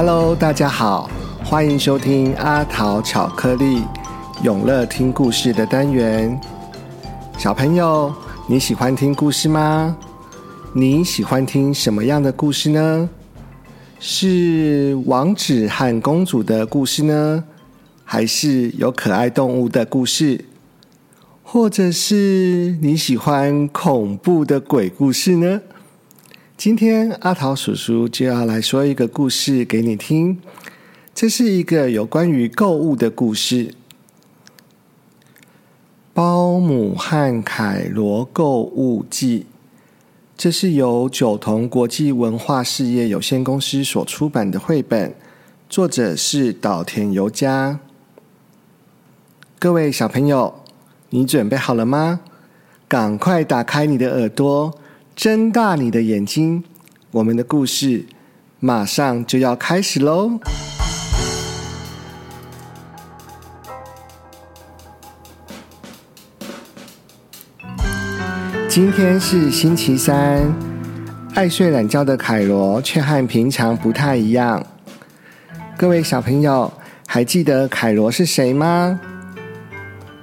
Hello，大家好，欢迎收听阿桃巧克力永乐听故事的单元。小朋友，你喜欢听故事吗？你喜欢听什么样的故事呢？是王子和公主的故事呢，还是有可爱动物的故事？或者是你喜欢恐怖的鬼故事呢？今天阿桃叔叔就要来说一个故事给你听。这是一个有关于购物的故事，《包姆汉凯罗购物记》。这是由九同国际文化事业有限公司所出版的绘本，作者是岛田由佳。各位小朋友，你准备好了吗？赶快打开你的耳朵。睁大你的眼睛，我们的故事马上就要开始喽！今天是星期三，爱睡懒觉的凯罗却和平常不太一样。各位小朋友，还记得凯罗是谁吗？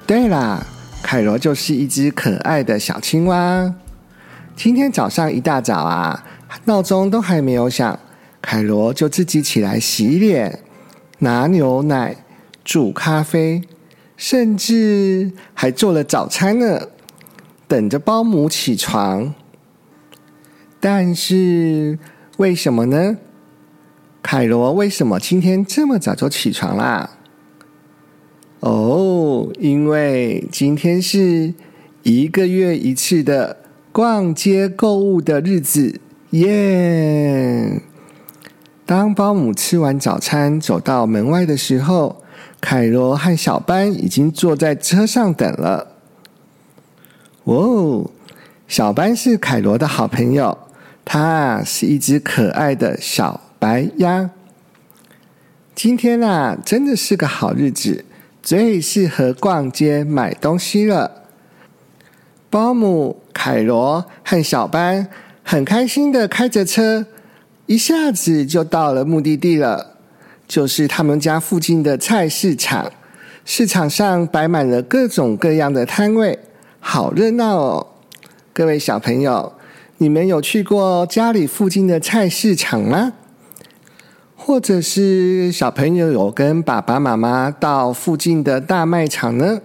对啦，凯罗就是一只可爱的小青蛙。今天早上一大早啊，闹钟都还没有响，凯罗就自己起来洗脸、拿牛奶、煮咖啡，甚至还做了早餐呢，等着包姆起床。但是为什么呢？凯罗为什么今天这么早就起床啦？哦，因为今天是一个月一次的。逛街购物的日子，耶！当保姆吃完早餐走到门外的时候，凯罗和小班已经坐在车上等了。哦，小班是凯罗的好朋友，它是一只可爱的小白鸭。今天啊，真的是个好日子，最适合逛街买东西了。保姆。凯罗和小班很开心的开着车，一下子就到了目的地了，就是他们家附近的菜市场。市场上摆满了各种各样的摊位，好热闹哦！各位小朋友，你们有去过家里附近的菜市场吗？或者是小朋友有跟爸爸妈妈到附近的大卖场呢？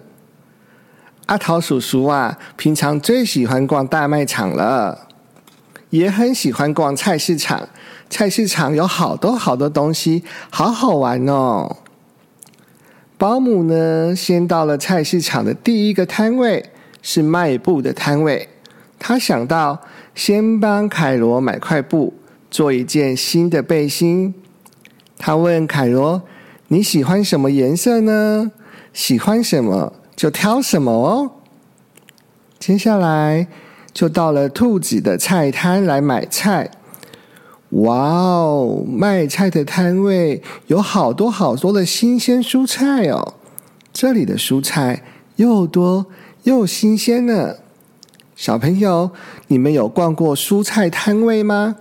阿桃叔叔啊，平常最喜欢逛大卖场了，也很喜欢逛菜市场。菜市场有好多好多东西，好好玩哦。保姆呢，先到了菜市场的第一个摊位，是卖布的摊位。他想到先帮凯罗买块布，做一件新的背心。他问凯罗：“你喜欢什么颜色呢？喜欢什么？”就挑什么哦。接下来就到了兔子的菜摊来买菜。哇哦，卖菜的摊位有好多好多的新鲜蔬菜哦。这里的蔬菜又多又新鲜呢。小朋友，你们有逛过蔬菜摊位吗？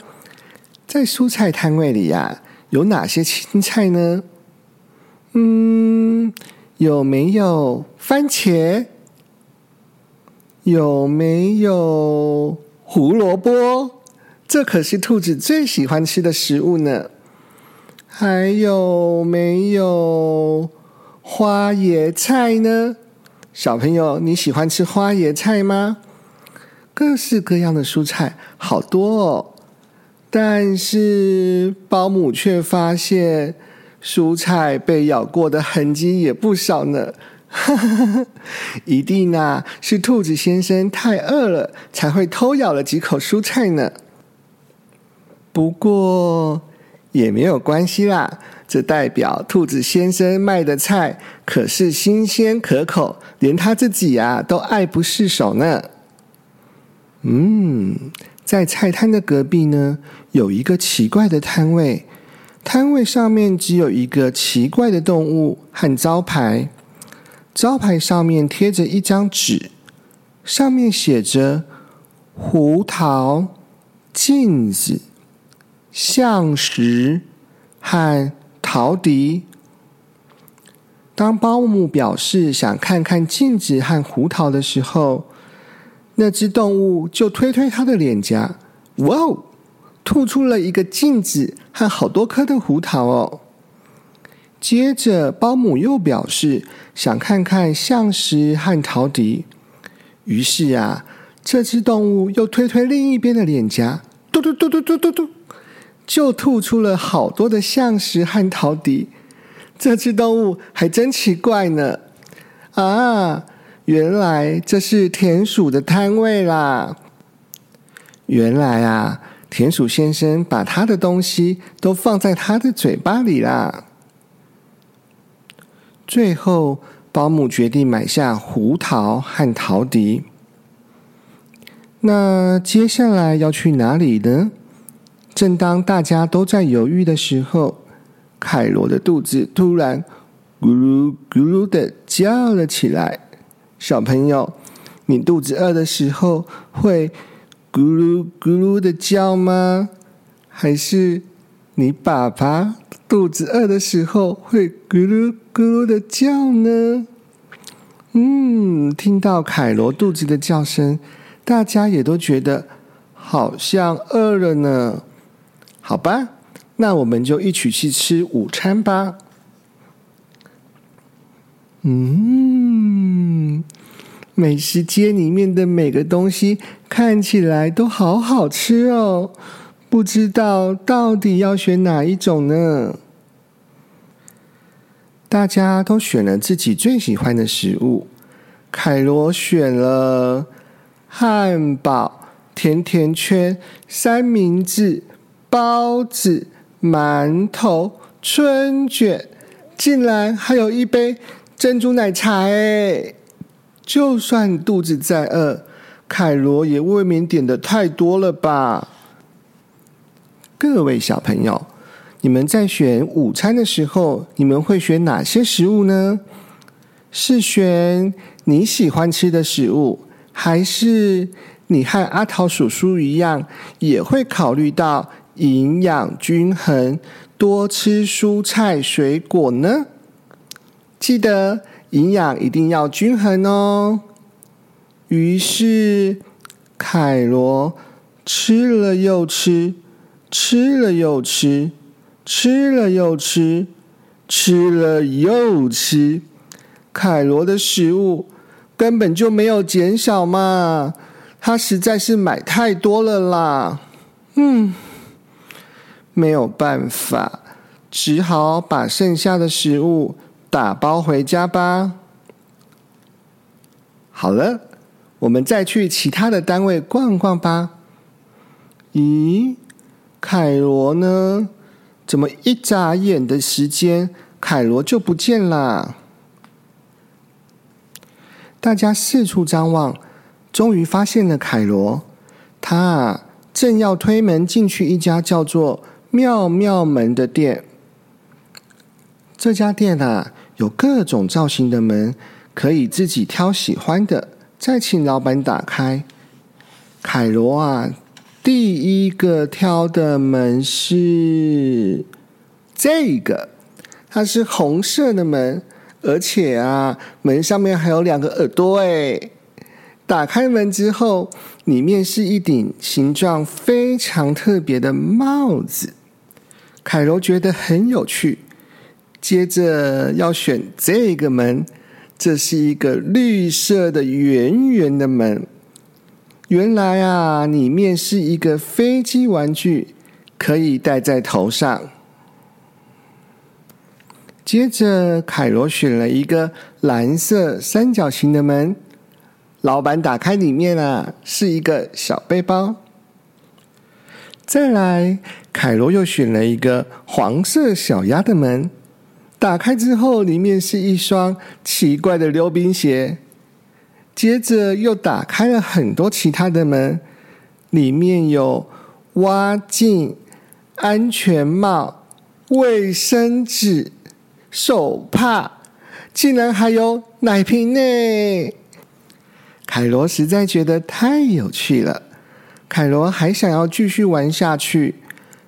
在蔬菜摊位里呀，有哪些青菜呢？嗯。有没有番茄？有没有胡萝卜？这可是兔子最喜欢吃的食物呢。还有没有花椰菜呢？小朋友，你喜欢吃花椰菜吗？各式各样的蔬菜好多哦，但是保姆却发现。蔬菜被咬过的痕迹也不少呢，一定啊是兔子先生太饿了，才会偷咬了几口蔬菜呢。不过也没有关系啦，这代表兔子先生卖的菜可是新鲜可口，连他自己啊都爱不释手呢。嗯，在菜摊的隔壁呢，有一个奇怪的摊位。摊位上面只有一个奇怪的动物和招牌，招牌上面贴着一张纸，上面写着“胡桃、镜子、象石和陶笛。当保姆表示想看看镜子和胡桃的时候，那只动物就推推它的脸颊，哇哦，吐出了一个镜子和好多颗的胡桃哦。接着，保姆又表示想看看象石和陶笛，于是啊，这只动物又推推另一边的脸颊，嘟嘟嘟嘟嘟嘟嘟，就吐出了好多的象石和陶笛。这只动物还真奇怪呢，啊！原来这是田鼠的摊位啦！原来啊，田鼠先生把他的东西都放在他的嘴巴里啦。最后，保姆决定买下胡桃和陶笛。那接下来要去哪里呢？正当大家都在犹豫的时候，凯罗的肚子突然咕噜咕噜的叫了起来。小朋友，你肚子饿的时候会咕噜咕噜的叫吗？还是你爸爸肚子饿的时候会咕噜咕噜的叫呢？嗯，听到凯罗肚子的叫声，大家也都觉得好像饿了呢。好吧，那我们就一起去吃午餐吧。嗯，美食街里面的每个东西看起来都好好吃哦，不知道到底要选哪一种呢？大家都选了自己最喜欢的食物。凯罗选了汉堡、甜甜圈、三明治、包子、馒头、春卷，竟然还有一杯。珍珠奶茶哎，就算肚子再饿，凯罗也未免点的太多了吧？各位小朋友，你们在选午餐的时候，你们会选哪些食物呢？是选你喜欢吃的食物，还是你和阿桃叔叔一样，也会考虑到营养均衡，多吃蔬菜水果呢？记得营养一定要均衡哦。于是凯罗吃了又吃，吃了又吃，吃了又吃，吃了又吃。凯罗的食物根本就没有减少嘛，他实在是买太多了啦。嗯，没有办法，只好把剩下的食物。打包回家吧。好了，我们再去其他的单位逛逛吧。咦，凯罗呢？怎么一眨眼的时间，凯罗就不见了？大家四处张望，终于发现了凯罗。他啊正要推门进去一家叫做“妙妙门”的店。这家店啊。有各种造型的门，可以自己挑喜欢的，再请老板打开。凯罗啊，第一个挑的门是这个，它是红色的门，而且啊，门上面还有两个耳朵。哎，打开门之后，里面是一顶形状非常特别的帽子。凯罗觉得很有趣。接着要选这个门，这是一个绿色的圆圆的门。原来啊，里面是一个飞机玩具，可以戴在头上。接着，凯罗选了一个蓝色三角形的门，老板打开里面啊，是一个小背包。再来，凯罗又选了一个黄色小鸭的门。打开之后，里面是一双奇怪的溜冰鞋。接着又打开了很多其他的门，里面有挖镜、安全帽、卫生纸、手帕，竟然还有奶瓶呢！凯罗实在觉得太有趣了，凯罗还想要继续玩下去。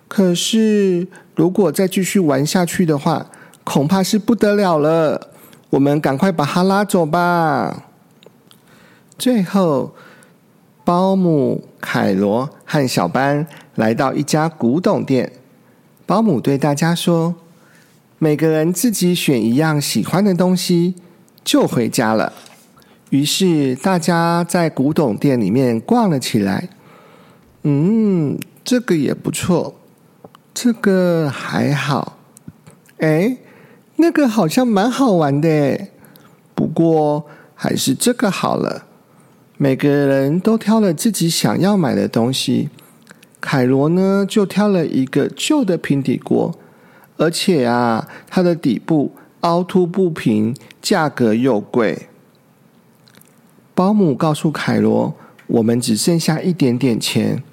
可是如果再继续玩下去的话，恐怕是不得了了。我们赶快把他拉走吧。最后，保姆凯罗和小班来到一家古董店。保姆对大家说：“每个人自己选一样喜欢的东西，就回家了。”于是大家在古董店里面逛了起来。嗯，这个也不错，这个还好。哎，那个好像蛮好玩的，不过还是这个好了。每个人都挑了自己想要买的东西。凯罗呢，就挑了一个旧的平底锅，而且啊，它的底部凹凸不平，价格又贵。保姆告诉凯罗：“我们只剩下一点点钱。”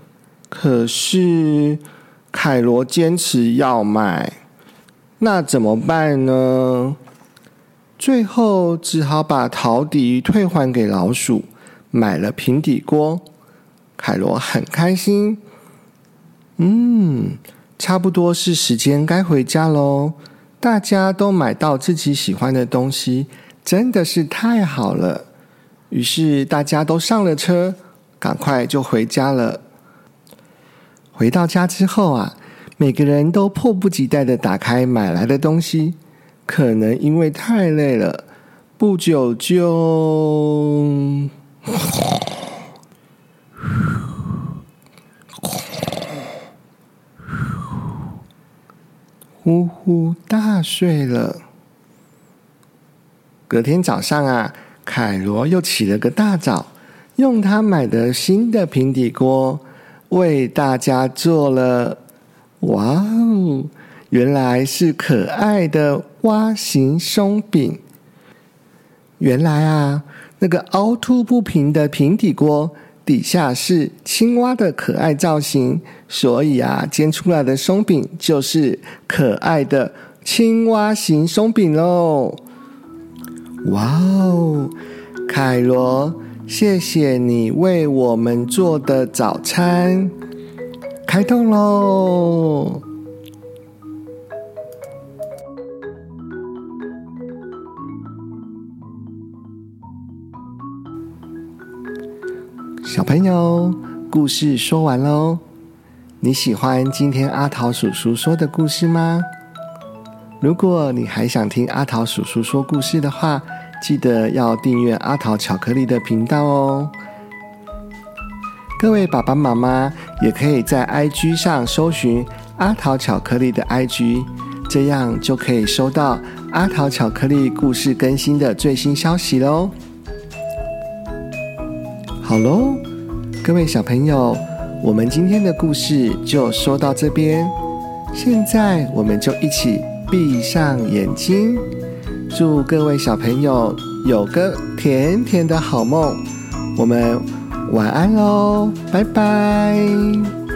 可是凯罗坚持要买，那怎么办呢？最后只好把陶笛退还给老鼠，买了平底锅。凯罗很开心。嗯，差不多是时间该回家喽。大家都买到自己喜欢的东西，真的是太好了。于是大家都上了车，赶快就回家了。回到家之后啊，每个人都迫不及待的打开买来的东西。可能因为太累了，不久就呼呼大睡了。隔天早上啊。凯罗又起了个大早，用他买的新的平底锅为大家做了。哇哦，原来是可爱的蛙形松饼。原来啊，那个凹凸不平的平底锅底下是青蛙的可爱造型，所以啊，煎出来的松饼就是可爱的青蛙形松饼喽。哇哦，凯罗，谢谢你为我们做的早餐，开动喽！小朋友，故事说完喽。你喜欢今天阿桃叔叔说的故事吗？如果你还想听阿桃叔叔说故事的话，记得要订阅阿桃巧克力的频道哦。各位爸爸妈妈也可以在 IG 上搜寻阿桃巧克力的 IG，这样就可以收到阿桃巧克力故事更新的最新消息喽。好喽，各位小朋友，我们今天的故事就说到这边，现在我们就一起。闭上眼睛，祝各位小朋友有个甜甜的好梦。我们晚安喽，拜拜。